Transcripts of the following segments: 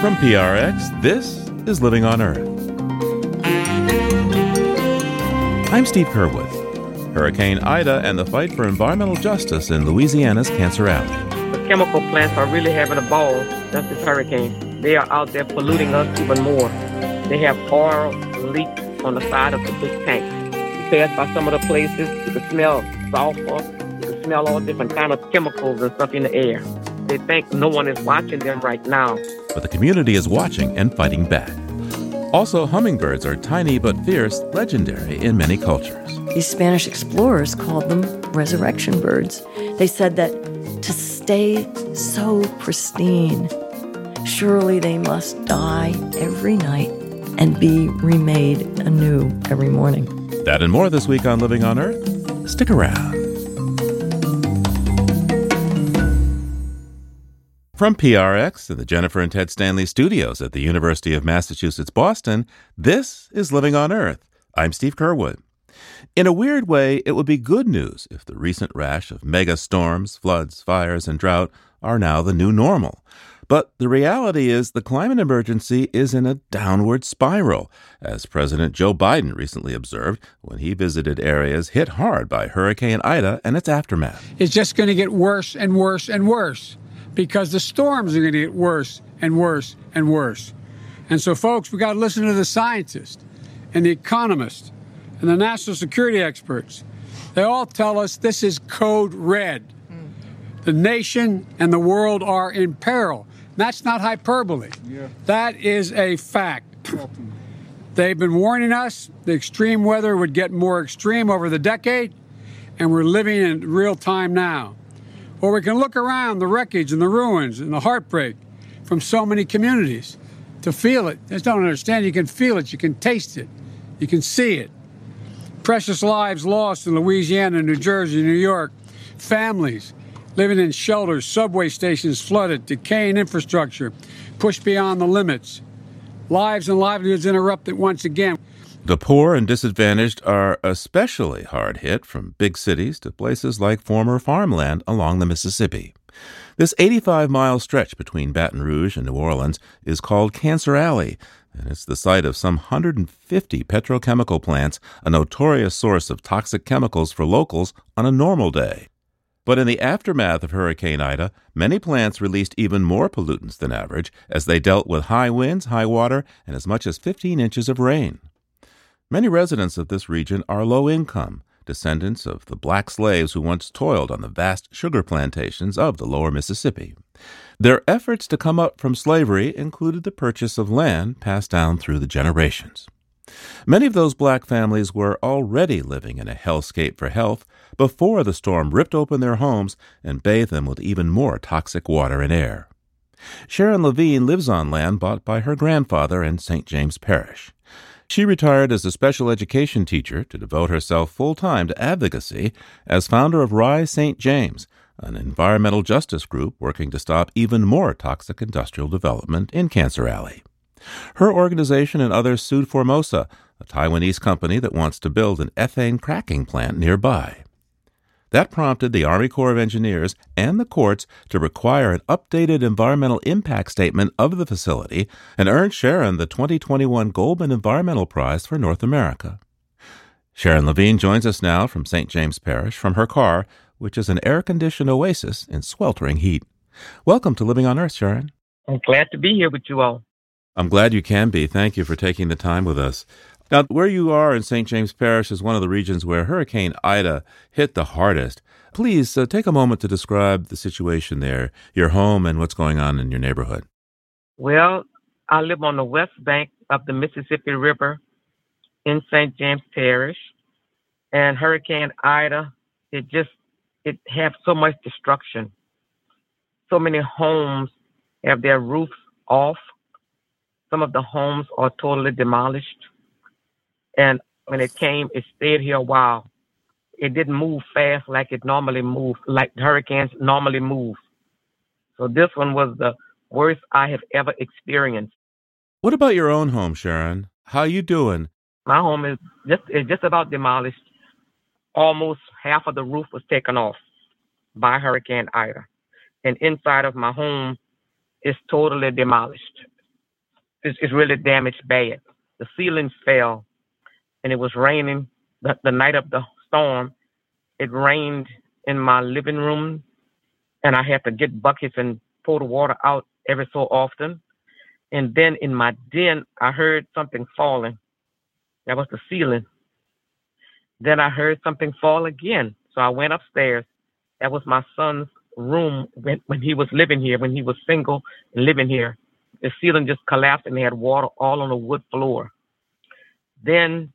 From PRX, this is Living on Earth. I'm Steve Curwood. Hurricane Ida and the fight for environmental justice in Louisiana's Cancer Alley. The chemical plants are really having a ball since this hurricane. They are out there polluting us even more. They have oil leaks on the side of the big tanks. You pass by some of the places, you can smell sulfur, you can smell all different kind of chemicals and stuff in the air. They think no one is watching them right now. But the community is watching and fighting back. Also, hummingbirds are tiny but fierce, legendary in many cultures. These Spanish explorers called them resurrection birds. They said that to stay so pristine, surely they must die every night and be remade anew every morning. That and more this week on Living on Earth. Stick around. From PRX and the Jennifer and Ted Stanley studios at the University of Massachusetts Boston, this is Living on Earth. I'm Steve Curwood. In a weird way, it would be good news if the recent rash of mega storms, floods, fires, and drought are now the new normal. But the reality is the climate emergency is in a downward spiral, as President Joe Biden recently observed when he visited areas hit hard by Hurricane Ida and its aftermath. It's just going to get worse and worse and worse because the storms are going to get worse and worse and worse. And so, folks, we got to listen to the scientists and the economists and the national security experts. They all tell us this is code red. Hmm. The nation and the world are in peril. That's not hyperbole. Yeah. That is a fact. They've been warning us the extreme weather would get more extreme over the decade, and we're living in real time now. Or we can look around the wreckage and the ruins and the heartbreak from so many communities to feel it. Just don't understand. You can feel it, you can taste it, you can see it. Precious lives lost in Louisiana, New Jersey, New York, families living in shelters, subway stations flooded, decaying infrastructure pushed beyond the limits, lives and livelihoods interrupted once again. The poor and disadvantaged are especially hard hit from big cities to places like former farmland along the Mississippi. This 85 mile stretch between Baton Rouge and New Orleans is called Cancer Alley, and it's the site of some 150 petrochemical plants, a notorious source of toxic chemicals for locals on a normal day. But in the aftermath of Hurricane Ida, many plants released even more pollutants than average as they dealt with high winds, high water, and as much as 15 inches of rain. Many residents of this region are low income, descendants of the black slaves who once toiled on the vast sugar plantations of the lower Mississippi. Their efforts to come up from slavery included the purchase of land passed down through the generations. Many of those black families were already living in a hellscape for health before the storm ripped open their homes and bathed them with even more toxic water and air. Sharon Lavigne lives on land bought by her grandfather in St. James Parish. She retired as a special education teacher to devote herself full time to advocacy as founder of Rise St. James, an environmental justice group working to stop even more toxic industrial development in Cancer Alley. Her organization and others sued Formosa, a Taiwanese company that wants to build an ethane cracking plant nearby. That prompted the Army Corps of Engineers and the courts to require an updated environmental impact statement of the facility and earned Sharon the 2021 Goldman Environmental Prize for North America. Sharon Lavigne joins us now from St. James Parish from her car, which is an air conditioned oasis in sweltering heat. Welcome to Living on Earth, Sharon. I'm glad to be here with you all. I'm glad you can be. Thank you for taking the time with us. Now, where you are in St. James Parish is one of the regions where Hurricane Ida hit the hardest. Please uh, take a moment to describe the situation there, your home, and what's going on in your neighborhood. Well, I live on the west bank of the Mississippi River in St. James Parish, and Hurricane Ida, it just it had so much destruction. So many homes have their roofs off. Some of the homes are totally demolished. And when it came, it stayed here a while. It didn't move fast like it normally moves, like hurricanes normally move. So this one was the worst I have ever experienced. What about your own home, Sharon? How you doing? My home is just it's just about demolished. Almost half of the roof was taken off by Hurricane Ida. And inside of my home is totally demolished. it's, it's really damaged bad. The ceilings fell, and it was raining the, the night of the storm. It rained in my living room, and I had to get buckets and pour the water out every so often. And then in my den, I heard something falling. That was the ceiling. Then I heard something fall again. So I went upstairs. That was my son's room when, when he was living here, when he was single and living here. The ceiling just collapsed and they had water all on the wood floor. Then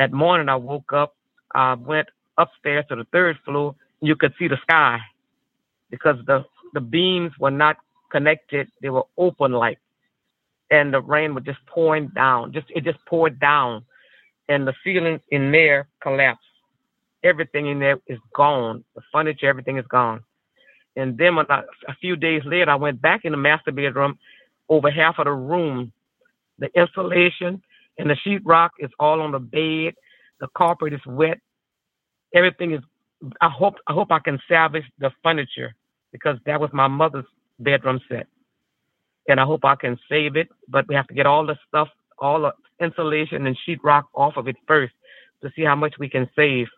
that morning I woke up, I went upstairs to the third floor. You could see the sky because the, the beams were not connected. They were open like, and the rain was just pouring down. Just it just poured down, and the ceiling in there collapsed. Everything in there is gone. The furniture, everything is gone. And then when I, a few days later, I went back in the master bedroom. Over half of the room, the insulation and the sheetrock is all on the bed. The carpet is wet. Everything is. I hope I hope I can salvage the furniture because that was my mother's bedroom set, and I hope I can save it. But we have to get all the stuff, all the insulation and sheetrock off of it first to see how much we can save.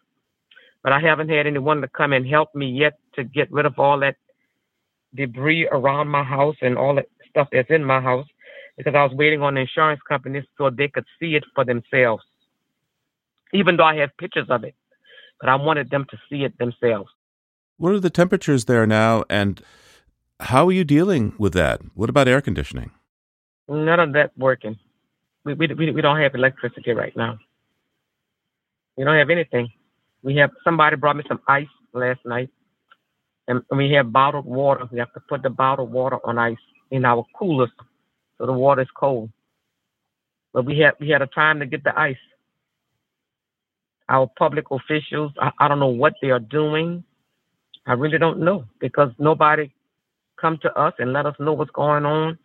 But I haven't had anyone to come and help me yet to get rid of all that debris around my house and all that stuff that's in my house because I was waiting on the insurance companies so they could see it for themselves. Even though I have pictures of it, but I wanted them to see it themselves. What are the temperatures there now, and how are you dealing with that? What about air conditioning? None of that working. We, we, we, we don't have electricity right now. We don't have anything. We have somebody brought me some ice last night, and we have bottled water. We have to put the bottled water on ice in our coolers so the water is cold. But we had we had a time to get the ice. Our public officials, I, I don't know what they are doing. I really don't know because nobody come to us and let us know what's going on.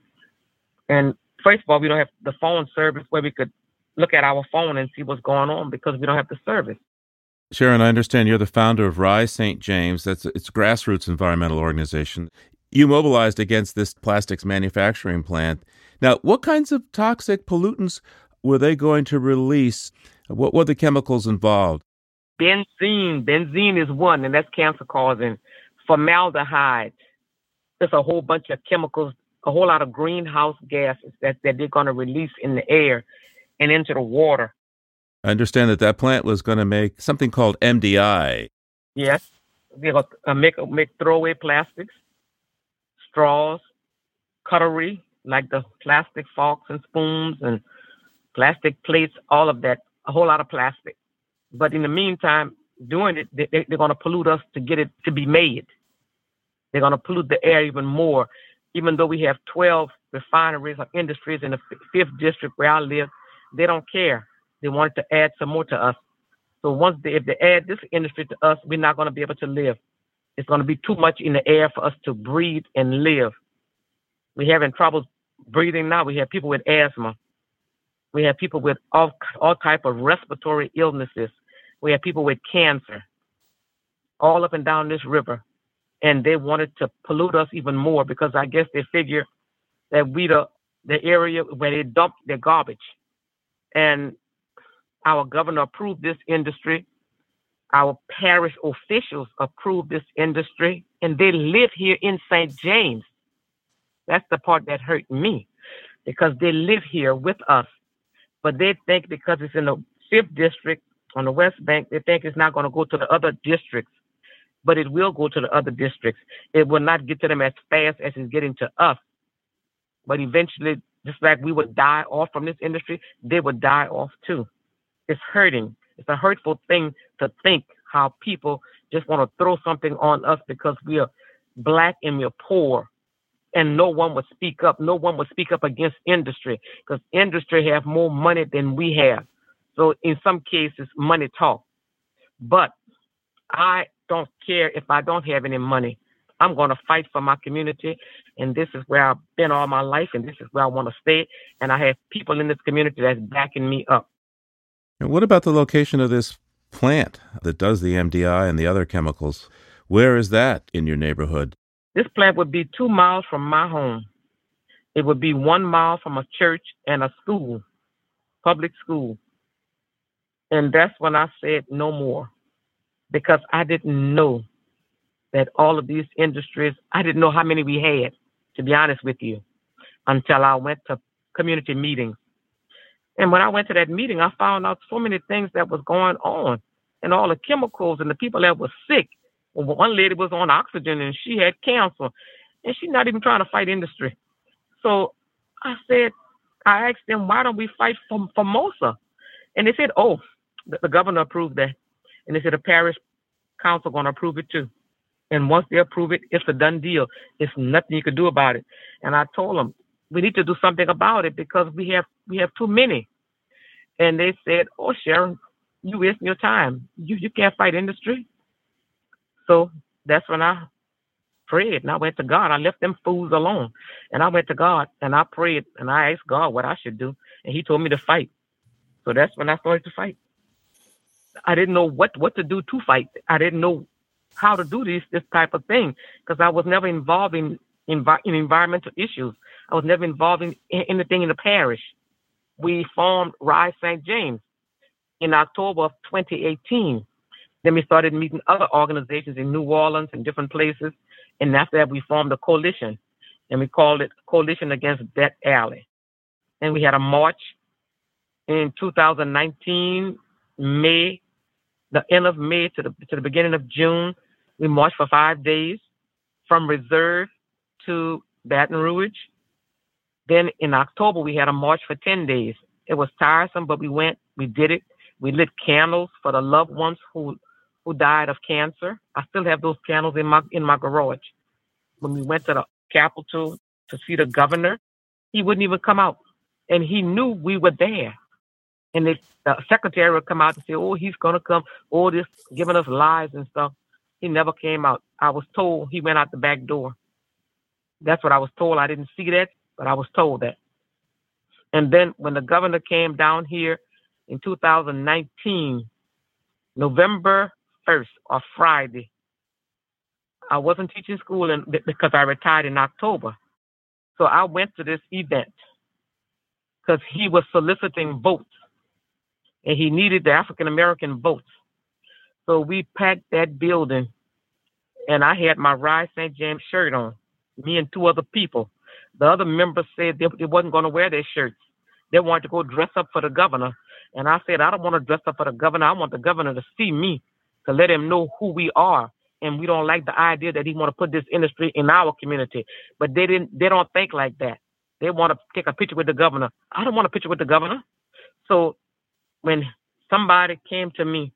And first of all, we don't have the phone service where we could look at our phone and see what's going on because we don't have the service. Sharon, I understand you're the founder of Rise St. James. That's it's grassroots environmental organization. You mobilized against this plastics manufacturing plant. Now, what kinds of toxic pollutants were they going to release? What were the chemicals involved? Benzene. Benzene is one, and that's cancer causing. Formaldehyde. There's a whole bunch of chemicals, a whole lot of greenhouse gases that, that they're going to release in the air and into the water. I understand that that plant was going to make something called MDI. Yes, they're going to uh, make, make throwaway plastics, straws, cutlery, like the plastic forks and spoons and plastic plates, all of that, a whole lot of plastic. But in the meantime, doing it, they, they're going to pollute us to get it to be made. They're going to pollute the air even more. Even though we have 12 refineries or industries in the fifth district where I live, they don't care. They wanted to add some more to us. So once they, if they add this industry to us, we're not going to be able to live. It's going to be too much in the air for us to breathe and live. We're having trouble breathing now. We have people with asthma. We have people with all all type of respiratory illnesses. We have people with cancer. All up and down this river, and they wanted to pollute us even more because I guess they figure that we the the area where they dump their garbage, and our governor approved this industry. Our parish officials approve this industry, and they live here in St. James. That's the part that hurt me because they live here with us. But they think because it's in the fifth district on the West Bank, they think it's not going to go to the other districts. But it will go to the other districts. It will not get to them as fast as it's getting to us. But eventually, just like we would die off from this industry, they would die off too. It's hurting. It's a hurtful thing to think how people just want to throw something on us because we are black and we're poor and no one would speak up. No one would speak up against industry because industry have more money than we have. So in some cases, money talk. But I don't care if I don't have any money. I'm going to fight for my community, and this is where I've been all my life, and this is where I want to stay. And I have people in this community that's backing me up. And what about the location of this plant that does the MDI and the other chemicals? Where is that in your neighborhood? This plant would be two miles from my home. it would be one mile from a church and a school, public school. And that's when I said no more because I didn't know that all of these industries, I didn't know how many we had, to be honest with you, until I went to community meetings. And when I went to that meeting, I found out so many things that was going on and all the chemicals and the people that were sick. One lady was on oxygen and she had cancer and she's not even trying to fight industry. So I said, I asked them, why don't we fight for Formosa? And they said, oh, the, the governor approved that. And they said the parish council going to approve it too. And once they approve it, it's a done deal. It's nothing you can do about it. And I told them we need to do something about it because we have we have too many. And they said, "Oh, Sharon, you wasting your time. You you can't fight industry." So that's when I prayed and I went to God. I left them fools alone, and I went to God and I prayed and I asked God what I should do, and He told me to fight. So that's when I started to fight. I didn't know what what to do to fight. I didn't know how to do this this type of thing because I was never involved in, in in environmental issues. I was never involved in anything in the parish. We formed Rise St. James in October of 2018. Then we started meeting other organizations in New Orleans and different places. And after that, we formed a coalition, and we called it Coalition Against Death Alley. And we had a march in 2019, May, the end of May to the to the beginning of June. We marched for five days from Reserve to Baton Rouge. Then in October, we had a march for 10 days. It was tiresome, but we went, we did it. We lit candles for the loved ones who, who died of cancer. I still have those candles in my, in my garage. When we went to the Capitol to see the governor, he wouldn't even come out. And he knew we were there. And the, the secretary would come out and say, oh, he's going to come. All oh, this giving us lies and stuff. He never came out. I was told he went out the back door. That's what I was told. I didn't see that, but I was told that. And then when the governor came down here in 2019, November 1st or Friday, I wasn't teaching school in, because I retired in October. So I went to this event because he was soliciting votes and he needed the African American votes. So we packed that building, and I had my Rise St. James shirt on, me and two other people. The other members said they, they wasn't going to wear their shirts. They wanted to go dress up for the governor. And I said, I don't want to dress up for the governor. I want the governor to see me, to let him know who we are. And we don't like the idea that he want to put this industry in our community. But they didn't. They don't think like that. They want to take a picture with the governor. I don't want a picture with the governor. So when somebody came to me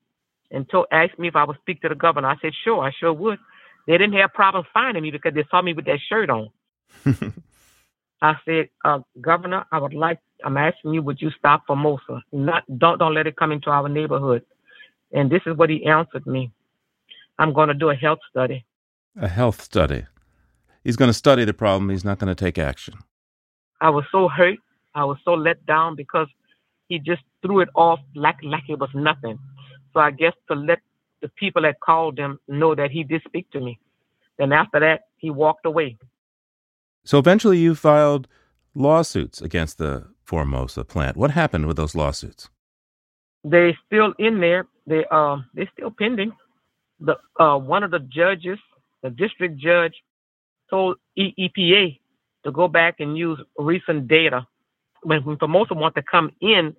and told, asked me if I would speak to the governor. I said, sure, I sure would. They didn't have problems finding me because they saw me with that shirt on. I said, uh, Governor, I would like, I'm asking you, would you stop Formosa? Not, don't, don't let it come into our neighborhood. And this is what he answered me. I'm going to do a health study. A health study. He's going to study the problem. He's not going to take action. I was so hurt. I was so let down because he just threw it off like like it was nothing. So I guess to let the people that called him know that he did speak to me. Then after that, he walked away. So eventually, you filed lawsuits against the Formosa plant. What happened with those lawsuits? They're still in there. They uh they're still pending. The uh one of the judges, the district judge, told EPA to go back and use recent data. When, when Formosa wanted to come in,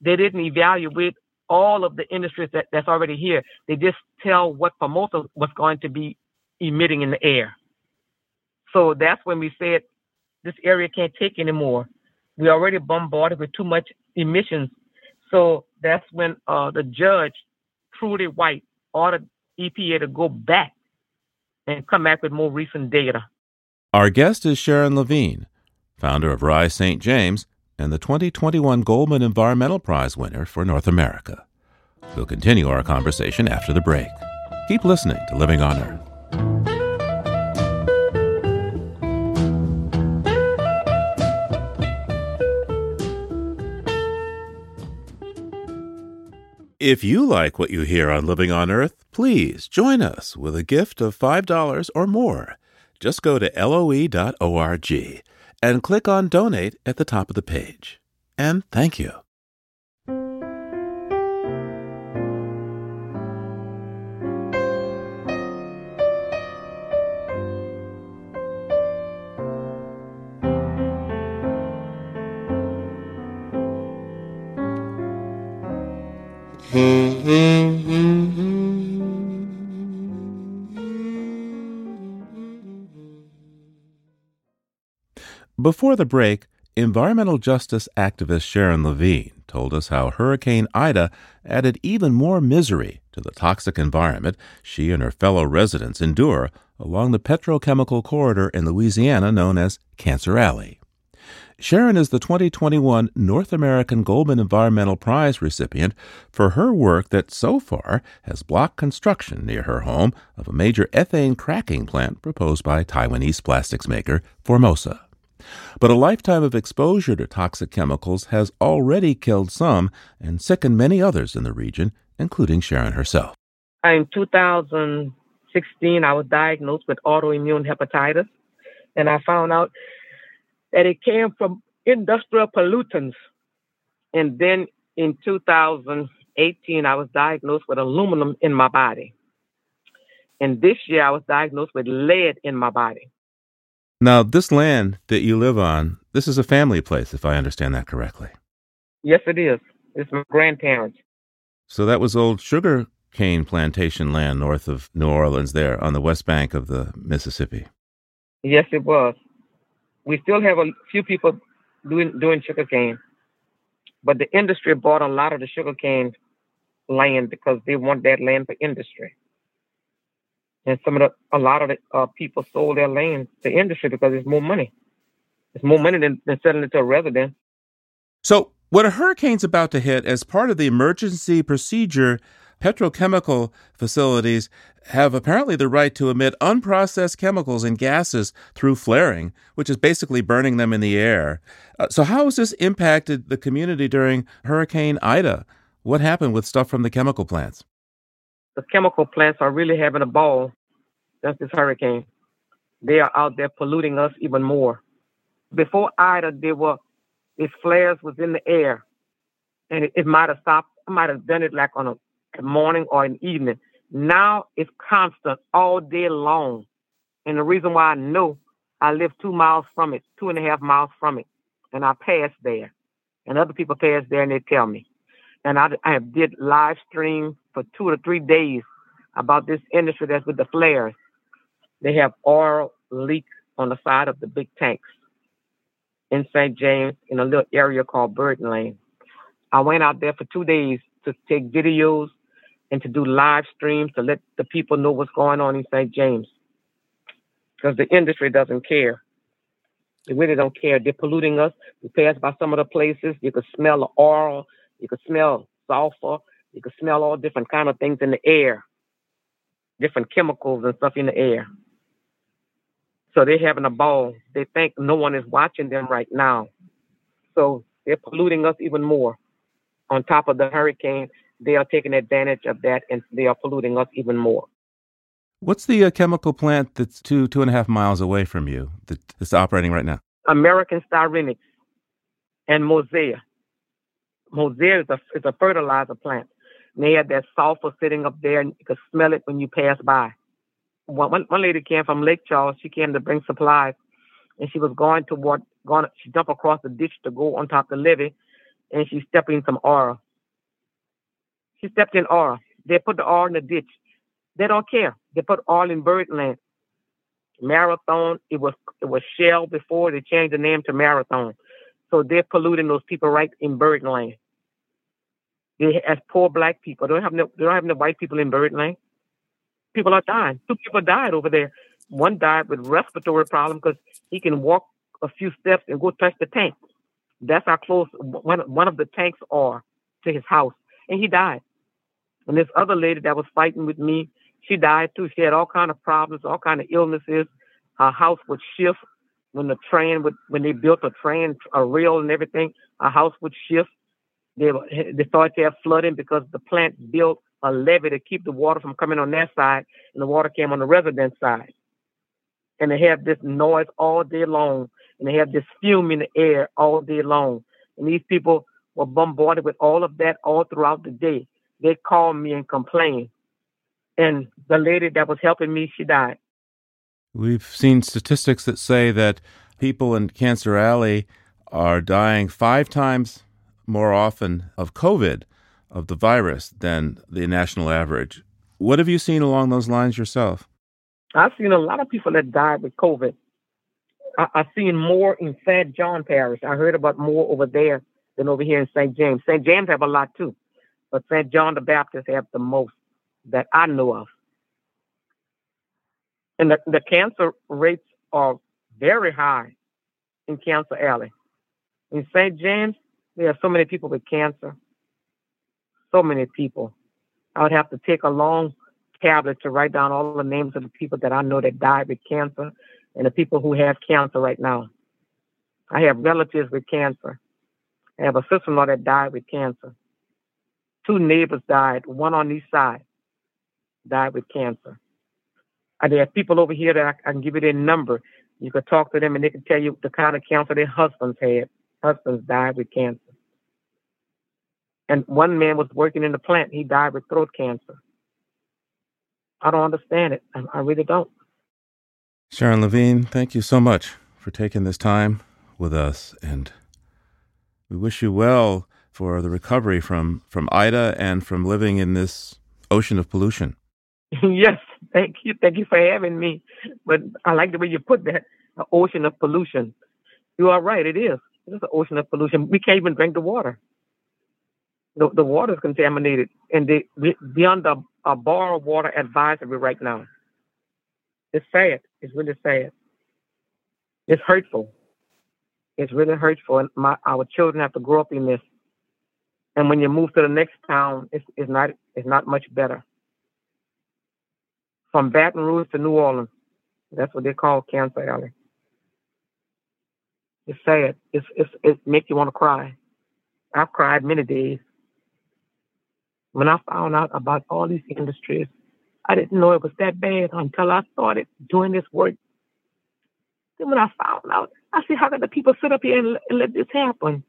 they didn't evaluate all of the industries that, that's already here. They just tell what Formosa was going to be emitting in the air. So that's when we said this area can't take anymore. We already bombarded with too much emissions. So that's when uh, the judge, Trudy White, ordered EPA to go back and come back with more recent data. Our guest is Sharon Lavigne, founder of Rise St. James and the 2021 Goldman Environmental Prize winner for North America. We'll continue our conversation after the break. Keep listening to Living on Earth. If you like what you hear on Living on Earth, please join us with a gift of $5 or more. Just go to loe.org and click on Donate at the top of the page. And thank you. Before the break, environmental justice activist Sharon Lavigne told us how Hurricane Ida added even more misery to the toxic environment she and her fellow residents endure along the petrochemical corridor in Louisiana known as Cancer Alley. Sharon is the 2021 North American Goldman Environmental Prize recipient for her work that so far has blocked construction near her home of a major ethane cracking plant proposed by Taiwanese plastics maker Formosa. But a lifetime of exposure to toxic chemicals has already killed some and sickened many others in the region, including Sharon herself. In 2016, I was diagnosed with autoimmune hepatitis, and I found out that it came from industrial pollutants. And then in 2018, I was diagnosed with aluminum in my body. And this year, I was diagnosed with lead in my body. Now, this land that you live on, this is a family place, if I understand that correctly. Yes, it is. It's my grandparents. So that was old sugar cane plantation land north of New Orleans, there on the west bank of the Mississippi. Yes, it was we still have a few people doing doing sugarcane, but the industry bought a lot of the sugarcane land because they want that land for industry. And some of the a lot of the uh, people sold their land to industry because it's more money. It's more money than, than selling it to a resident. So when a hurricane's about to hit, as part of the emergency procedure, petrochemical facilities have apparently the right to emit unprocessed chemicals and gases through flaring, which is basically burning them in the air. Uh, so, how has this impacted the community during Hurricane Ida? What happened with stuff from the chemical plants? The chemical plants are really having a ball since this hurricane. They are out there polluting us even more. Before Ida, there were these flares was in the air, and it, it might have stopped. I might have done it like on a morning or an evening. Now it's constant all day long. And the reason why I know I live two miles from it, two and a half miles from it, and I pass there. And other people pass there and they tell me. And I, I did live stream for two or three days about this industry that's with the flares. They have oil leak on the side of the big tanks in St. James in a little area called Burton Lane. I went out there for two days to take videos and to do live streams to let the people know what's going on in St. James. Because the industry doesn't care. They really don't care. They're polluting us. We pass by some of the places. You can smell the oil. You could smell sulfur. You could smell all different kind of things in the air, different chemicals and stuff in the air. So they're having a ball. They think no one is watching them right now. So they're polluting us even more. On top of the hurricane, they are taking advantage of that and they are polluting us even more. What's the uh, chemical plant that's two two and a half miles away from you that's operating right now? American Styrenics and Mosaic. Mosaic is a is a fertilizer plant. And they had that sulfur sitting up there, and you could smell it when you pass by. One, one, one lady came from Lake Charles. She came to bring supplies, and she was going to what going. She jumped across the ditch to go on top of the levee, and she stepped in some oil. She stepped in oil. They put the oil in the ditch. They don't care. They put oil in Birdland. Marathon, it was it was Shell before they changed the name to Marathon. So they're polluting those people right in Birdland. They as poor black people. They don't have no they don't have no white people in Birdland. People are dying. Two people died over there. One died with respiratory problem because he can walk a few steps and go touch the tank. That's how close one one of the tanks are to his house, and he died. And this other lady that was fighting with me, she died too. She had all kind of problems, all kind of illnesses. Her house would shift when the train would, when they built a train, a rail and everything. Her house would shift. They they started to have flooding because the plant built a levee to keep the water from coming on that side, and the water came on the resident side. and they have this noise all day long, and they have this fume in the air all day long. And these people were bombarded with all of that all throughout the day. They called me and complained. And the lady that was helping me, she died. We've seen statistics that say that people in Cancer Alley are dying five times more often of COVID, of the virus, than the national average. What have you seen along those lines yourself? I've seen a lot of people that died with COVID. I, have seen more in St. John Parish. I heard about more over there than over here in St. James. St. James have a lot too, but St. John the Baptist have the most that I know of. And the, the cancer rates are very high in Cancer Alley. In St. James, there have so many people with cancer. So many people. I would have to take a long tablet to write down all the names of the people that I know that died with cancer and the people who have cancer right now. I have relatives with cancer. I have a sister-in-law that died with cancer. Two neighbors died, one on each side, died with cancer. There are people over here that I, I can give you their number. You could talk to them and they can tell you the kind of cancer their husbands had. Husbands died with cancer. And one man was working in the plant. He died with throat cancer. I don't understand it. I, I really don't. Sharon Lavigne, thank you so much for taking this time with us. And we wish you well for the recovery from, from Ida and from living in this ocean of pollution. yes, thank you. Thank you for having me. But I like the way you put that an ocean of pollution. You are right, it is. It is an ocean of pollution. We can't even drink the water. The, the water is contaminated, and they beyond the a bar water advisory right now. It's sad. It's really sad. It's hurtful. It's really hurtful, and my our children have to grow up in this. And when you move to the next town, it's, it's not it's not much better from Baton Rouge to New Orleans. That's what they call Cancer Alley. It's sad. It's, it's, it makes you want to cry. I've cried many days. When I found out about all these industries, I didn't know it was that bad until I started doing this work. Then when I found out, I said, how could the people sit up here and, and let this happen?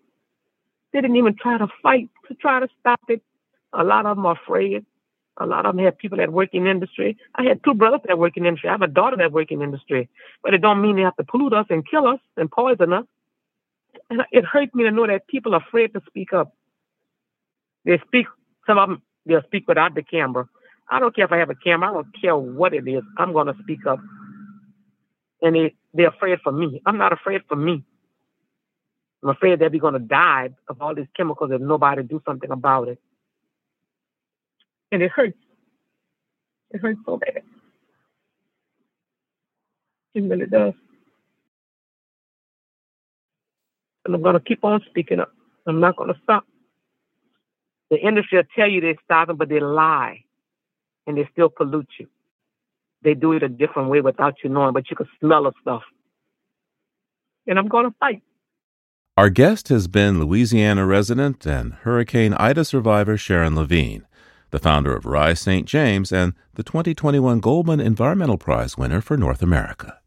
They didn't even try to fight to try to stop it. A lot of them are afraid. A lot of them have people that work in industry. I had two brothers that work in industry. I have a daughter that work in industry. But it don't mean they have to pollute us and kill us and poison us. And it hurts me to know that people are afraid to speak up. They speak, some of them, they'll speak without the camera. I don't care if I have a camera. I don't care what it is. I'm going to speak up. And they, they're afraid for me. I'm not afraid for me. I'm afraid that we're going to die of all these chemicals if nobody do something about it and it hurts. It hurts so bad. It really does. And I'm going to keep on speaking up. I'm not going to stop. The industry will tell you they're stopping, but they lie and they still pollute you. They do it a different way without you knowing, but you can smell the stuff. And I'm going to fight. Our guest has been Louisiana resident and Hurricane Ida survivor Sharon Lavigne the founder of Rise St. James and the 2021 Goldman Environmental Prize winner for North America.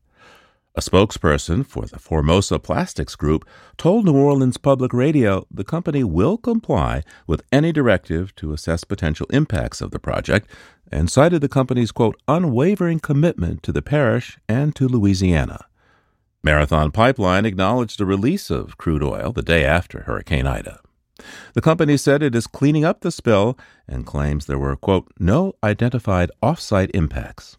A spokesperson for the Formosa Plastics Group told New Orleans Public Radio the company will comply with any directive to assess potential impacts of the project and cited the company's, quote, unwavering commitment to the parish and to Louisiana. Marathon Pipeline acknowledged the release of crude oil the day after Hurricane Ida. The company said it is cleaning up the spill and claims there were, quote, no identified off-site impacts.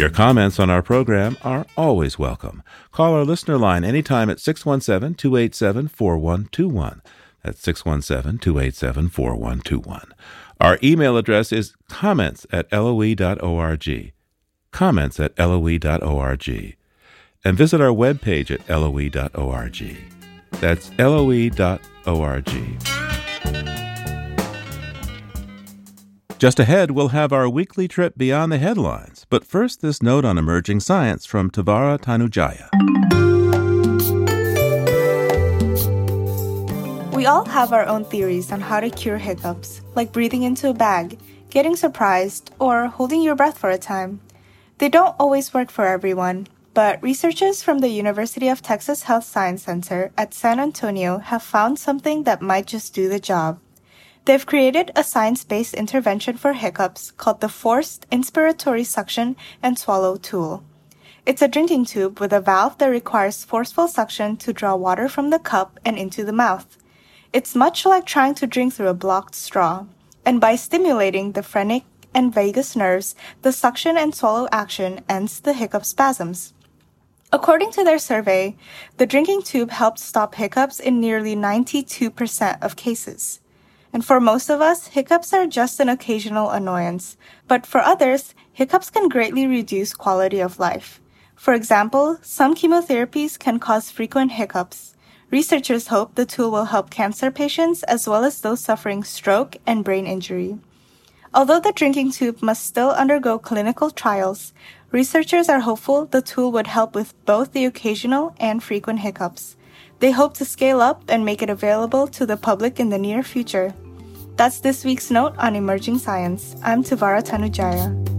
Your comments on our program are always welcome. Call our listener line anytime at 617 287 4121. That's 617 287 4121. Our email address is comments at loe.org. Comments at loe.org. And visit our webpage at loe.org. That's loe.org. Just ahead, we'll have our weekly trip beyond the headlines. But first, this note on emerging science from Tavara Tanujaya. We all have our own theories on how to cure hiccups, like breathing into a bag, getting surprised, or holding your breath for a time. They don't always work for everyone, but researchers from the University of Texas Health Science Center at San Antonio have found something that might just do the job. They've created a science based intervention for hiccups called the Forced Inspiratory Suction and Swallow Tool. It's a drinking tube with a valve that requires forceful suction to draw water from the cup and into the mouth. It's much like trying to drink through a blocked straw, and by stimulating the phrenic and vagus nerves, the suction and swallow action ends the hiccup spasms. According to their survey, the drinking tube helped stop hiccups in nearly 92% of cases. And for most of us, hiccups are just an occasional annoyance. But for others, hiccups can greatly reduce quality of life. For example, some chemotherapies can cause frequent hiccups. Researchers hope the tool will help cancer patients as well as those suffering stroke and brain injury. Although the drinking tube must still undergo clinical trials, researchers are hopeful the tool would help with both the occasional and frequent hiccups. They hope to scale up and make it available to the public in the near future. That's this week's note on emerging science. I'm Tavara Tanujaya.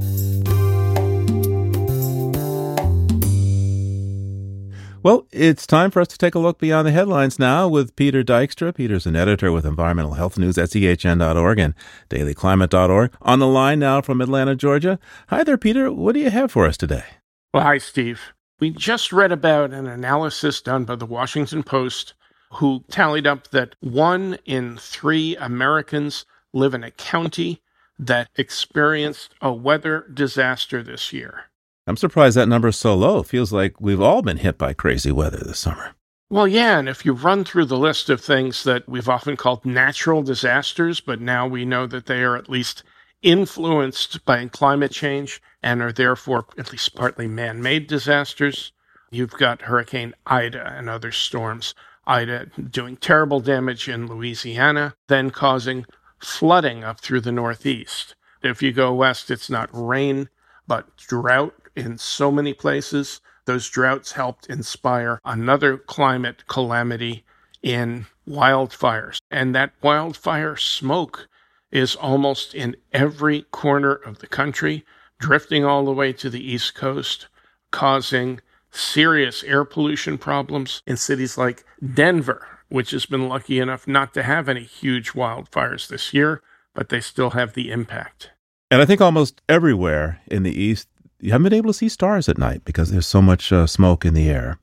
Well, it's time for us to take a look beyond the headlines now with Peter Dykstra. Peter's an editor with Environmental Health News at ehn.org and dailyclimate.org. On the line now from Atlanta, Georgia. Hi there, Peter. What do you have for us today? Well, hi, Steve. We just read about an analysis done by the Washington Post who tallied up that one in three Americans live in a county that experienced a weather disaster this year. I'm surprised that number is so low. It feels like we've all been hit by crazy weather this summer. Well, yeah, and if you run through the list of things that we've often called natural disasters, but now we know that they are at least influenced by climate change and are therefore at least partly man made disasters. You've got Hurricane Ida and other storms. Ida doing terrible damage in Louisiana, then causing flooding up through the Northeast. If you go west, it's not rain, but drought in so many places. Those droughts helped inspire another climate calamity in wildfires. And that wildfire smoke is almost in every corner of the country, drifting all the way to the East Coast, causing serious air pollution problems in cities like Denver, which has been lucky enough not to have any huge wildfires this year, but they still have the impact. And I think almost everywhere in the East, you haven't been able to see stars at night because there's so much uh, smoke in the air.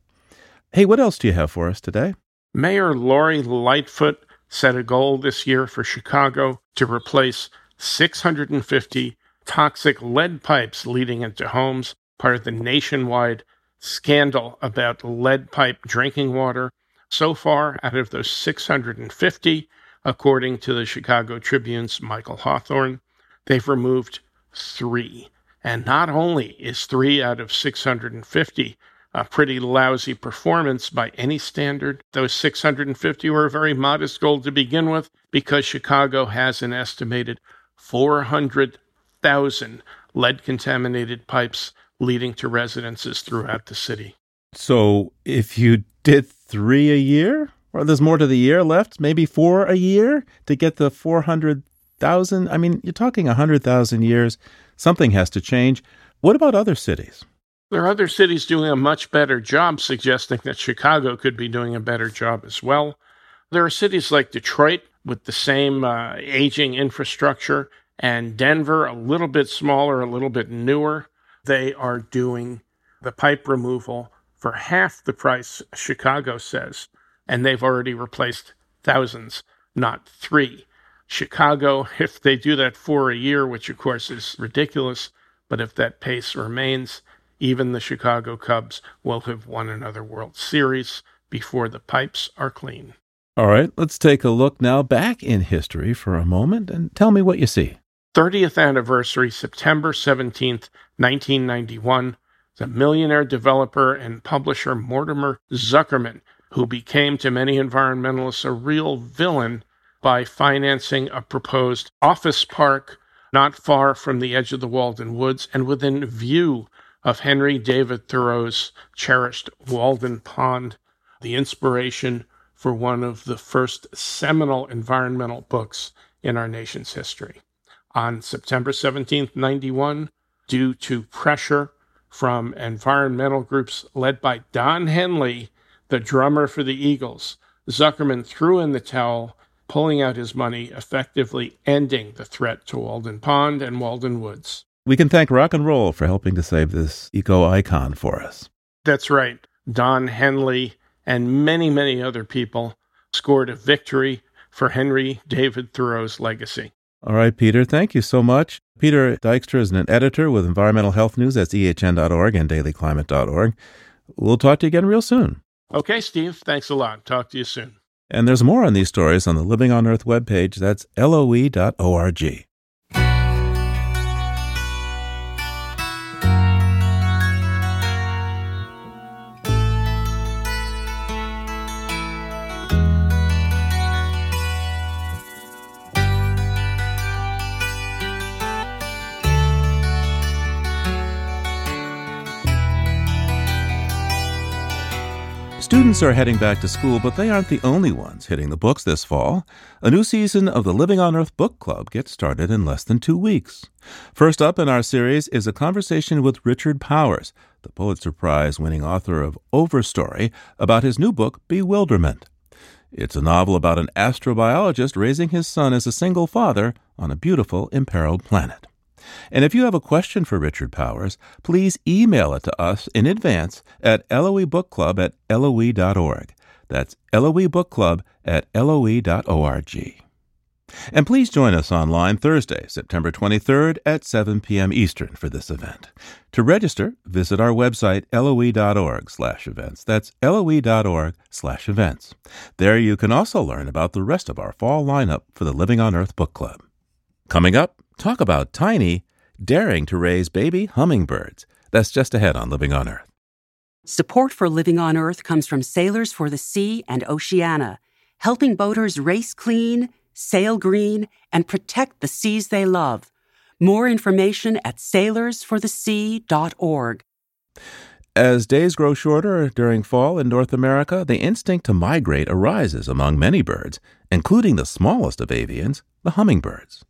Hey, what else do you have for us today? Mayor Lori Lightfoot set a goal this year for Chicago to replace 650 toxic lead pipes leading into homes, part of the nationwide scandal about lead pipe drinking water. So far, out of those 650, according to the Chicago Tribune's Michael Hawthorne, they've removed three. And not only is three out of 650 a pretty lousy performance by any standard. Those 650 were a very modest goal to begin with because Chicago has an estimated 400,000 lead contaminated pipes leading to residences throughout the city. So if you did three a year, or there's more to the year left, maybe four a year to get the 400,000, I mean, you're talking 100,000 years. Something has to change. What about other cities? There are other cities doing a much better job, suggesting that Chicago could be doing a better job as well. There are cities like Detroit with the same uh, aging infrastructure, and Denver, a little bit smaller, a little bit newer. They are doing the pipe removal for half the price Chicago says, and they've already replaced thousands, not three. Chicago, if they do that for a year, which of course is ridiculous, but if that pace remains, even the Chicago Cubs will have won another World Series before the pipes are clean. All right, let's take a look now back in history for a moment and tell me what you see. 30th anniversary, September 17th, 1991. The millionaire developer and publisher Mortimer Zuckerman, who became to many environmentalists a real villain by financing a proposed office park not far from the edge of the Walden Woods and within view of Henry David Thoreau's cherished Walden Pond, the inspiration for one of the first seminal environmental books in our nation's history. On September 17, 91, due to pressure from environmental groups led by Don Henley, the drummer for the Eagles, Zuckerman threw in the towel, pulling out his money, effectively ending the threat to Walden Pond and Walden Woods. We can thank rock and roll for helping to save this eco icon for us. That's right. Don Henley and many, many other people scored a victory for Henry David Thoreau's legacy. All right, Peter, thank you so much. Peter Dykstra is an editor with Environmental Health News at ehn.org and dailyclimate.org. We'll talk to you again real soon. Okay, Steve. Thanks a lot. Talk to you soon. And there's more on these stories on the Living on Earth webpage. That's loe.org. Students are heading back to school, but they aren't the only ones hitting the books this fall. A new season of the Living on Earth Book Club gets started in less than two weeks. First up in our series is a conversation with Richard Powers, the Pulitzer Prize winning author of Overstory, about his new book, Bewilderment. It's a novel about an astrobiologist raising his son as a single father on a beautiful, imperiled planet. And if you have a question for Richard Powers, please email it to us in advance at loebookclub at loe.org. That's loebookclub at loe.org. And please join us online Thursday, September 23rd at 7 p.m. Eastern for this event. To register, visit our website, loe.org slash events. That's loe.org slash events. There you can also learn about the rest of our fall lineup for the Living on Earth Book Club. Coming up, talk about Tiny daring to raise baby hummingbirds. That's just ahead on Living on Earth. Support for Living on Earth comes from Sailors for the Sea and Oceana, helping boaters race clean, sail green, and protect the seas they love. More information at sailorsforthesea.org. As days grow shorter during fall in North America, the instinct to migrate arises among many birds, including the smallest of avians, the hummingbirds.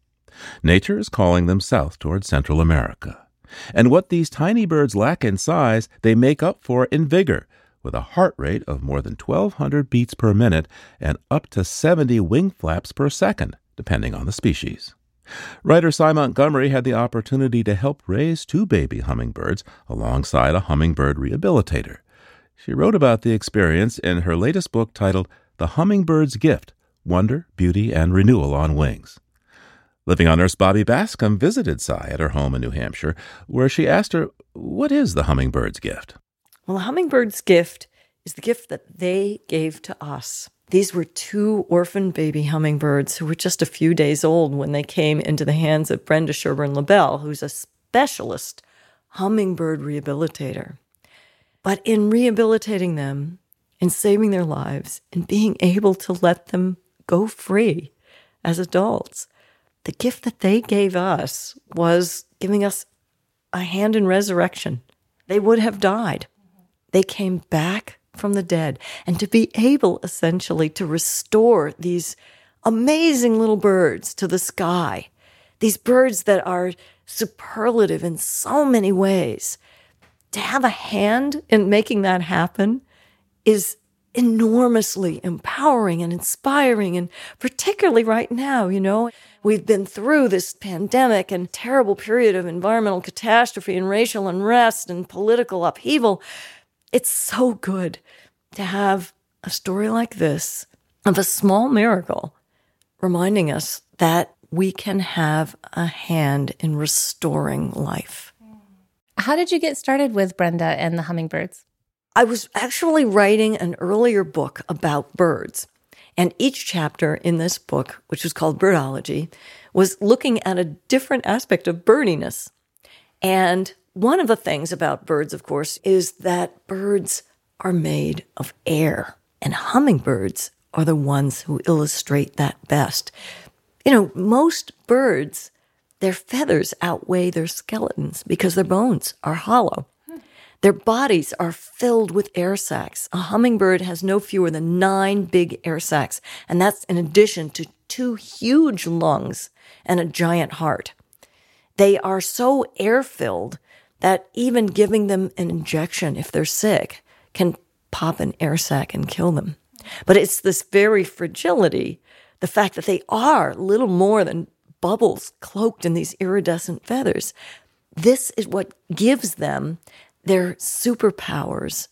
Nature is calling them south toward Central America. And what these tiny birds lack in size, they make up for in vigor, with a heart rate of more than 1,200 beats per minute and up to 70 wing flaps per second, depending on the species. Writer Sy Montgomery had the opportunity to help raise two baby hummingbirds alongside a hummingbird rehabilitator. She wrote about the experience in her latest book titled The Hummingbird's Gift Wonder, Beauty, and Renewal on Wings. Living on Earth's Bobby Bascomb visited Sy at her home in New Hampshire, where she asked her, What is the hummingbird's gift? Well, the hummingbird's gift is the gift that they gave to us. These were two orphan baby hummingbirds who were just a few days old when they came into the hands of Brenda Sherburne LaBelle, who's a specialist hummingbird rehabilitator. But in rehabilitating them, in saving their lives, in being able to let them go free as adults, the gift that they gave us was giving us a hand in resurrection. They would have died. They came back from the dead. And to be able essentially to restore these amazing little birds to the sky, these birds that are superlative in so many ways, to have a hand in making that happen is enormously empowering and inspiring. And particularly right now, you know, we've been through this pandemic and terrible period of environmental catastrophe and racial unrest and political upheaval. It's so good to have a story like this of a small miracle reminding us that we can have a hand in restoring life. How did you get started with Brenda and the hummingbirds? I was actually writing an earlier book about birds. And each chapter in this book, which was called Birdology, was looking at a different aspect of birdiness. And one of the things about birds, of course, is that birds are made of air, and hummingbirds are the ones who illustrate that best. You know, most birds their feathers outweigh their skeletons because their bones are hollow. Their bodies are filled with air sacs. A hummingbird has no fewer than nine big air sacs, and that's in addition to two huge lungs and a giant heart. They are so air filled that even giving them an injection if they're sick can pop an air sac and kill them. But it's this very fragility, the fact that they are little more than bubbles cloaked in these iridescent feathers. This is what gives them their superpowers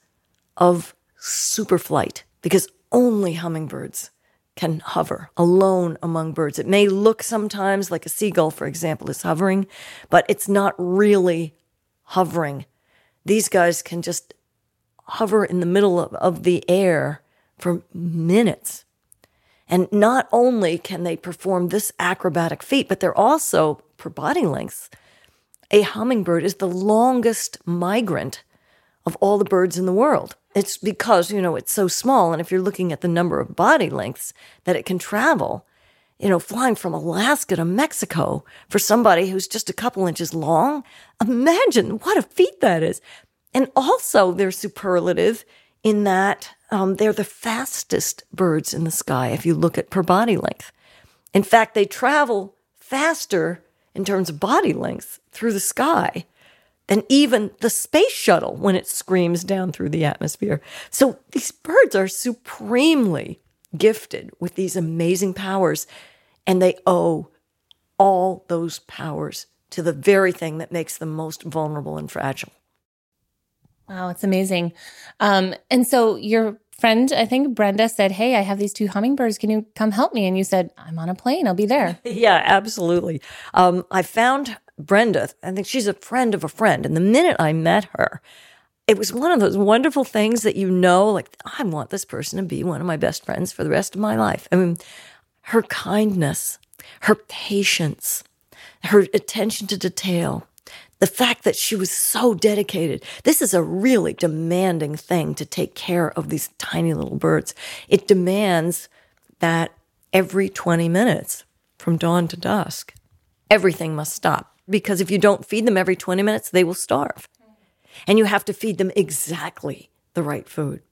of superflight because only hummingbirds can hover alone among birds. It may look sometimes like a seagull, for example, is hovering, but it's not really hovering. These guys can just hover in the middle of, of the air for minutes. And not only can they perform this acrobatic feat, but they're also, per body lengths, a hummingbird is the longest migrant of all the birds in the world. It's because, you know, it's so small. And if you're looking at the number of body lengths that it can travel, you know, flying from Alaska to Mexico for somebody who's just a couple inches long, imagine what a feat that is. And also, they're superlative in that um, they're the fastest birds in the sky if you look at per body length. In fact, they travel faster in terms of body length through the sky than even the space shuttle when it screams down through the atmosphere. So these birds are supremely gifted with these amazing powers, and they owe all those powers to the very thing that makes them most vulnerable and fragile. Wow, it's amazing. Um, and so your friend, I think Brenda said, Hey, I have these two hummingbirds. Can you come help me? And you said, I'm on a plane. I'll be there. yeah, absolutely. Um, I found Brenda. I think she's a friend of a friend. And the minute I met her, it was one of those wonderful things that you know, like, I want this person to be one of my best friends for the rest of my life. I mean, her kindness, her patience, her attention to detail, the fact that she was so dedicated. This is a really demanding thing to take care of these tiny little birds. It demands that every 20 minutes from dawn to dusk, everything must stop. Because if you don't feed them every 20 minutes, they will starve. And you have to feed them exactly the right food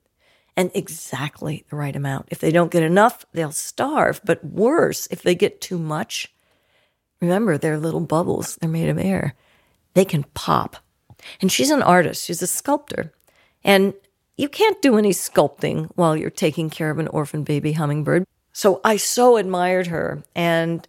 and exactly the right amount. If they don't get enough, they'll starve. But worse, if they get too much, remember, they're little bubbles, they're made of air they can pop. And she's an artist, she's a sculptor. And you can't do any sculpting while you're taking care of an orphan baby hummingbird. So I so admired her and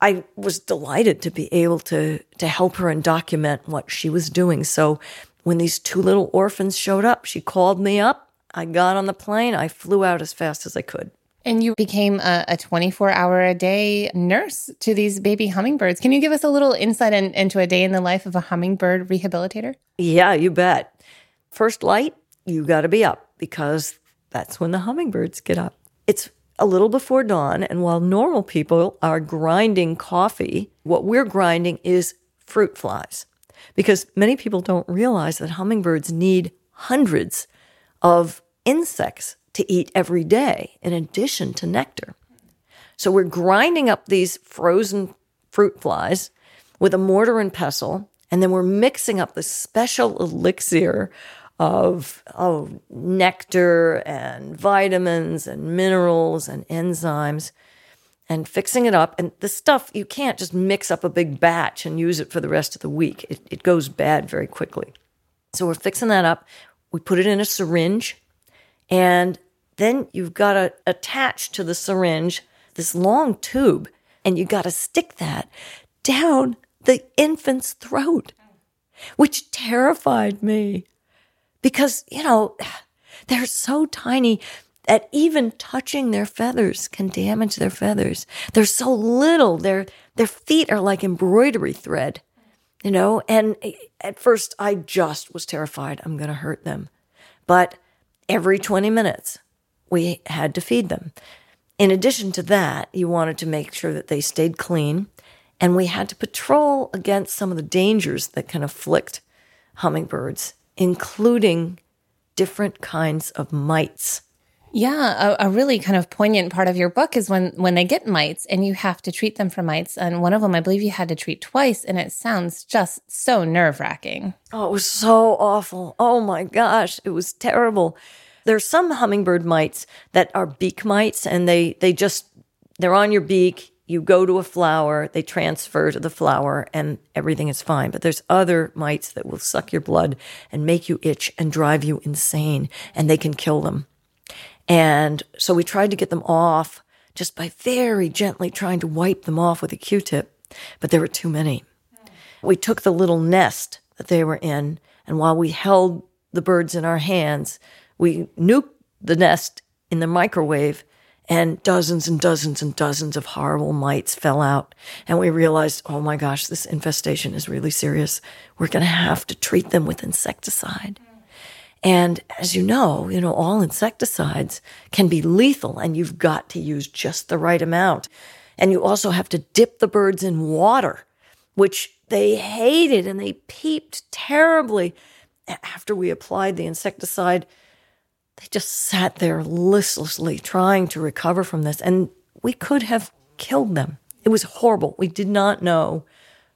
I was delighted to be able to to help her and document what she was doing. So when these two little orphans showed up, she called me up. I got on the plane. I flew out as fast as I could. And you became a 24 hour a day nurse to these baby hummingbirds. Can you give us a little insight in, into a day in the life of a hummingbird rehabilitator? Yeah, you bet. First light, you got to be up because that's when the hummingbirds get up. It's a little before dawn, and while normal people are grinding coffee, what we're grinding is fruit flies because many people don't realize that hummingbirds need hundreds of insects to eat every day in addition to nectar. So we're grinding up these frozen fruit flies with a mortar and pestle, and then we're mixing up the special elixir of, of nectar and vitamins and minerals and enzymes and fixing it up. And the stuff, you can't just mix up a big batch and use it for the rest of the week. It, it goes bad very quickly. So we're fixing that up. We put it in a syringe and then you've got to attach to the syringe this long tube, and you got to stick that down the infant's throat, which terrified me because, you know, they're so tiny that even touching their feathers can damage their feathers. They're so little. Their their feet are like embroidery thread, you know. And eh, at first, I just was terrified. I'm going to hurt them, but every 20 minutes, we had to feed them. In addition to that, you wanted to make sure that they stayed clean, and we had to patrol against some of the dangers that can afflict hummingbirds, including different kinds of mites. Yeah, a, a, really kind of poignant part of your book is when when they get mites and you have to treat them for mites. And one of them, I believe, you had to treat twice, and it sounds just so nerve wracking. Oh, it was so awful. Oh my gosh, it was terrible. There's some hummingbird mites that are beak mites, and they they just they're on your beak. You go to a flower, they transfer to the flower, and everything is fine. But there's other mites that will suck your blood and make you itch and drive you insane, and they can kill them. And so we tried to get them off just by very gently trying to wipe them off with a Q tip, but there were too many. We took the little nest that they were in, and while we held the birds in our hands, we nuked the nest in the microwave, and dozens and dozens and dozens of horrible mites fell out. And we realized, oh my gosh, this infestation is really serious. We're going to have to treat them with insecticide. And as you know, you know, all insecticides can be lethal and you've got to use just the right amount. And you also have to dip the birds in water, which they hated and they peeped terribly. After we applied the insecticide, they just sat there listlessly trying to recover from this. And we could have killed them. It was horrible. We did not know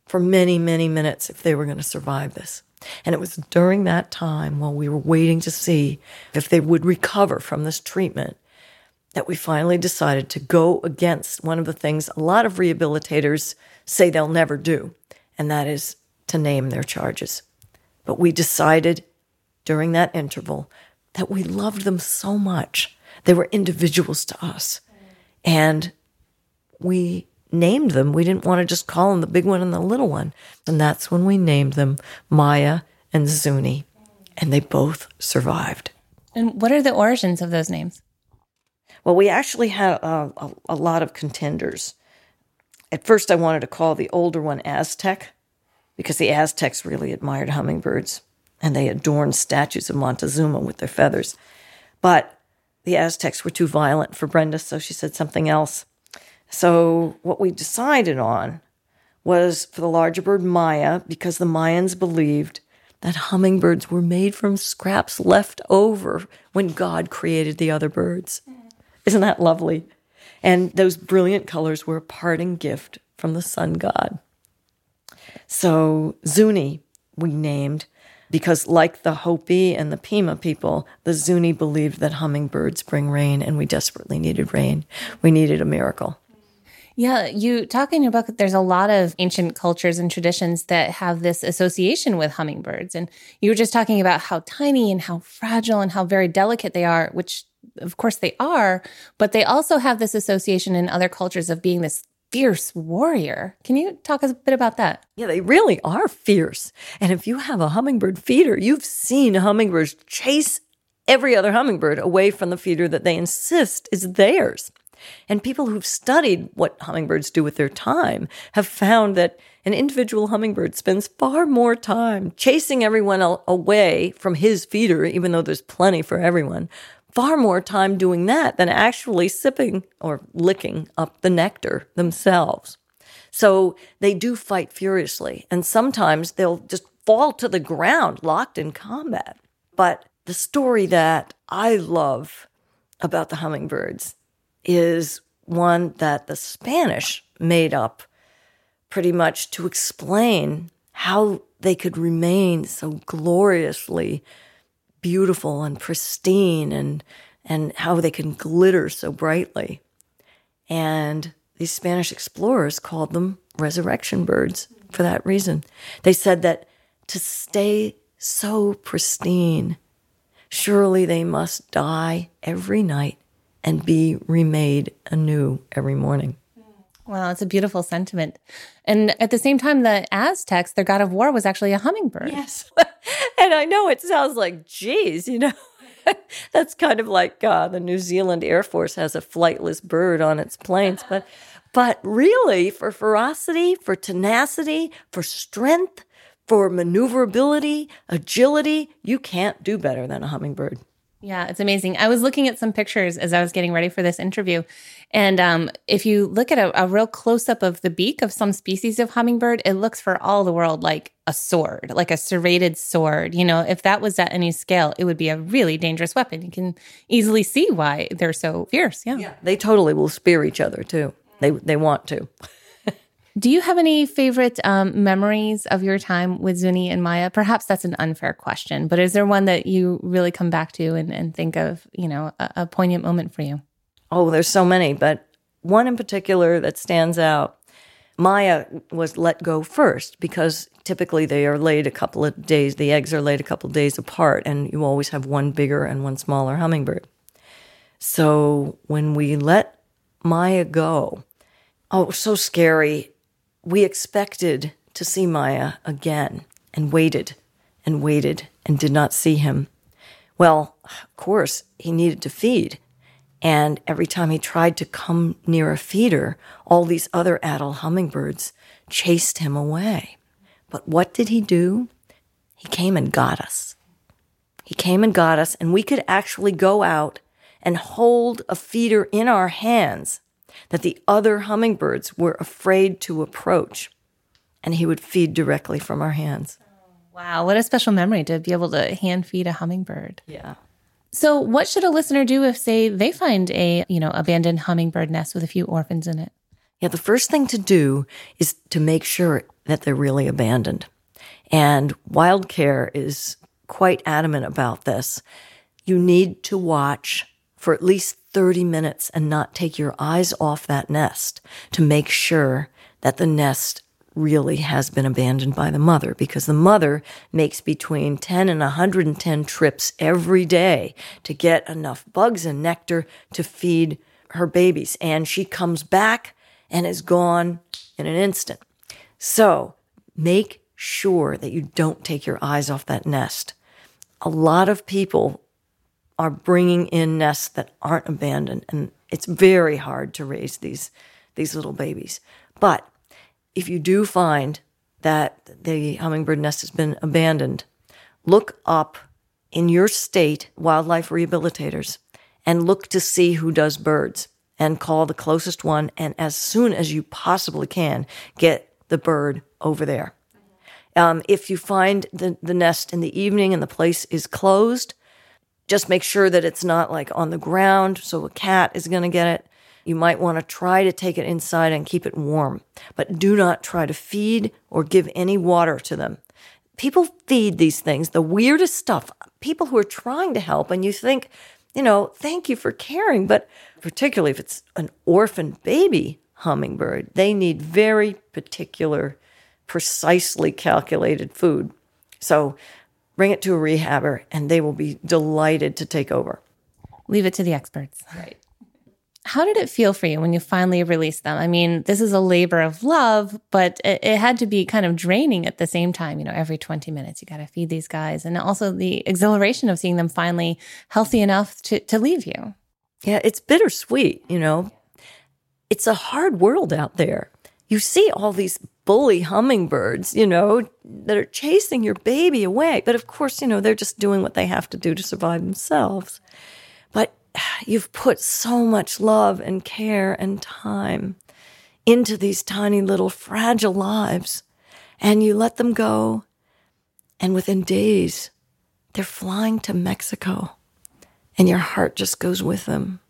for many, many minutes if they were going to survive this. And it was during that time while we were waiting to see if they would recover from this treatment that we finally decided to go against one of the things a lot of rehabilitators say they'll never do, and that is to name their charges. But we decided during that interval that we loved them so much. They were individuals to us. And we named them. We didn't want to just call them the big one and the little one. And that's when we named them Maya and Zuni. And they both survived. And what are the origins of those names? Well, we actually had a, a, a lot of contenders. At first, I wanted to call the older one Aztec because the Aztecs really admired hummingbirds and they adorned statues of Montezuma with their feathers. But the Aztecs were too violent for Brenda, so she said something else. So, what we decided on was for the larger bird Maya, because the Mayans believed that hummingbirds were made from scraps left over when God created the other birds. Mm-hmm. Isn't that lovely? And those brilliant colors were a parting gift from the sun god. So, Zuni, we named because, like the Hopi and the Pima people, the Zuni believed that hummingbirds bring rain, and we desperately needed rain. We needed a miracle. Yeah, you talk in your book there's a lot of ancient cultures and traditions that have this association with hummingbirds. And you were just talking about how tiny and how fragile and how very delicate they are, which of course they are, but they also have this association in other cultures of being this fierce warrior. Can you talk a bit about that? Yeah, they really are fierce. And if you have a hummingbird feeder, you've seen hummingbirds chase every other hummingbird away from the feeder that they insist is theirs. And people who've studied what hummingbirds do with their time have found that an individual hummingbird spends far more time chasing everyone away from his feeder, even though there's plenty for everyone, far more time doing that than actually sipping or licking up the nectar themselves. So they do fight furiously, and sometimes they'll just fall to the ground locked in combat. But the story that I love about the hummingbirds is one that the Spanish made up pretty much to explain how they could remain so gloriously beautiful and pristine and and how they can glitter so brightly. And these Spanish explorers called them resurrection birds for that reason. They said that to stay so pristine, surely they must die every night and be remade anew every morning. Wow, it's a beautiful sentiment. And at the same time, the Aztecs, their god of war, was actually a hummingbird. Yes. and I know it sounds like, geez, you know, that's kind of like uh, the New Zealand Air Force has a flightless bird on its planes. But, but really, for ferocity, for tenacity, for strength, for maneuverability, agility, you can't do better than a hummingbird. Yeah, it's amazing. I was looking at some pictures as I was getting ready for this interview. And um, if you look at a, a real close up of the beak of some species of hummingbird, it looks for all the world like a sword, like a serrated sword. You know, if that was at any scale, it would be a really dangerous weapon. You can easily see why they're so fierce. Yeah. Yeah, they totally will spear each other too. They they want to. Do you have any favorite um, memories of your time with Zuni and Maya? Perhaps that's an unfair question, but is there one that you really come back to and, and think of, you know, a, a poignant moment for you? Oh, there's so many, but one in particular that stands out. Maya was let go first because typically they are laid a couple of days, the eggs are laid a couple of days apart, and you always have one bigger and one smaller hummingbird. So when we let Maya go, oh, so scary. We expected to see Maya again and waited and waited and did not see him. Well, of course, he needed to feed. And every time he tried to come near a feeder, all these other adult hummingbirds chased him away. But what did he do? He came and got us. He came and got us, and we could actually go out and hold a feeder in our hands that the other hummingbirds were afraid to approach. And he would feed directly from our hands. Wow, what a special memory to be able to hand feed a hummingbird. Yeah. So, what should a listener do if, say, they find a you know abandoned hummingbird nest with a few orphans in it? Yeah, the first thing to do is to make sure that they're really abandoned. And Wild Care is quite adamant about this. You need to watch for at least 30 minutes and not take your eyes off that nest to make sure that the nest really has been abandoned by the mother because the mother makes between 10 and 110 trips every day to get enough bugs and nectar to feed her babies. And she comes back and is gone in an instant. So make sure that you don't take your eyes off that nest. A lot of people are bringing in nests that aren't abandoned, and it's very hard to raise these these little babies. But if you do find that the hummingbird nest has been abandoned, look up in your state wildlife rehabilitators and look to see who does birds and call the closest one. And as soon as you possibly can, get the bird over there. Um, if you find the, the nest in the evening and the place is closed, just make sure that it's not like on the ground so a cat is going to get it. You might want to try to take it inside and keep it warm, but do not try to feed or give any water to them. People feed these things, the weirdest stuff. People who are trying to help, and you think, you know, thank you for caring, but particularly if it's an orphan baby hummingbird, they need very particular, precisely calculated food. So bring it to a rehabber, and they will be delighted to take over. Leave it to the experts. Right. How did it feel for you when you finally released them? I mean, this is a labor of love, but it, it had to be kind of draining at the same time. You know, every 20 minutes, you got to feed these guys. And also the exhilaration of seeing them finally healthy enough to, to leave you. Yeah, it's bittersweet, you know. It's a hard world out there. You see all these bully hummingbirds, you know, that are chasing your baby away. But of course, you know, they're just doing what they have to do to survive themselves. But you've put so much love and care and time into these tiny little fragile lives, and you let them go. And within days, they're flying to Mexico, and your heart just goes with them.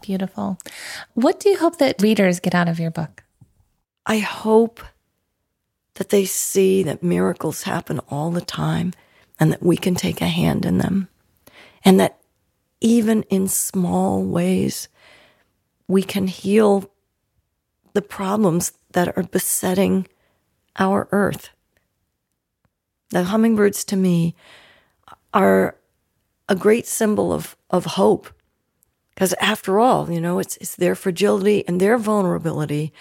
Beautiful. What do you hope that readers get out of your book? I hope that they see that miracles happen all the time and that we can take a hand in them. And that even in small ways, we can heal the problems that are besetting our earth. The hummingbirds to me are a great symbol of, of hope. Because after all, you know, it's, it's their fragility and their vulnerability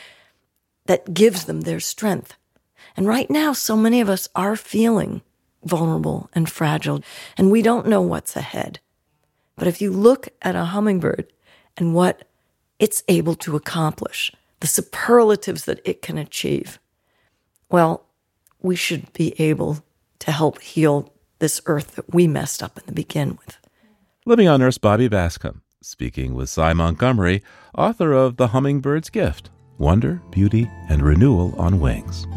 that gives them their strength. And right now, so many of us are feeling vulnerable and fragile, and we don't know what's ahead. But if you look at a hummingbird and what it's able to accomplish, the superlatives that it can achieve, well, we should be able to help heal this earth that we messed up in the begin with. Living on Earth's Bobby Bascomb, speaking with Sy Montgomery, author of The Hummingbird's Gift Wonder, Beauty, and Renewal on Wings.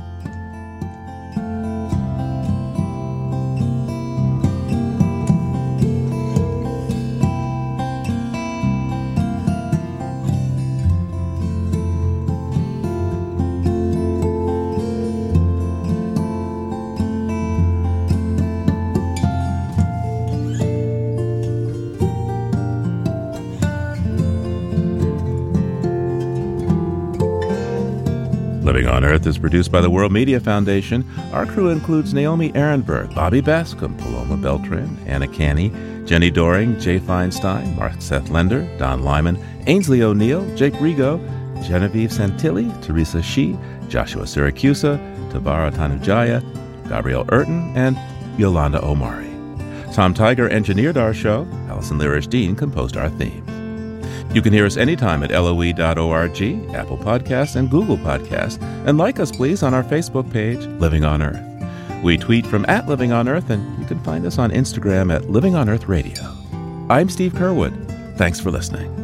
Living on Earth is produced by the World Media Foundation. Our crew includes Naomi Arenberg, Bobby Bascomb, Paloma Beltran, Anna Canny, Jenni Doering, Jay Feinstein, Mark Seth Lender, Don Lyman, Aynsley O'Neill, Jake Rigo, Genevieve Santilli, Teresa Shi, Joshua Siracusa, Tavara Tanujaya, Gabrielle Urton, and Yolanda Omari. Tom Tiger engineered our show. Allison Lirish Dean composed our theme. You can hear us anytime at loe.org, Apple Podcasts, and Google Podcasts. And like us, please, on our Facebook page, Living on Earth. We tweet from at Living on Earth, and you can find us on Instagram at Living on Earth Radio. I'm Steve Curwood. Thanks for listening.